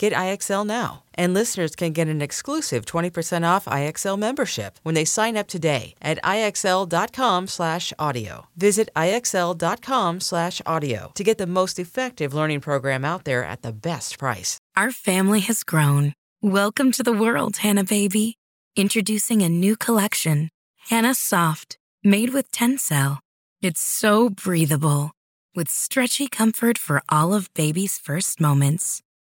Get IXL now. And listeners can get an exclusive 20% off IXL membership when they sign up today at IXL.com/audio. Visit IXL.com/audio to get the most effective learning program out there at the best price. Our family has grown. Welcome to the world, Hanna baby. Introducing a new collection, Hanna Soft, made with Tencel. It's so breathable, with stretchy comfort for all of baby's first moments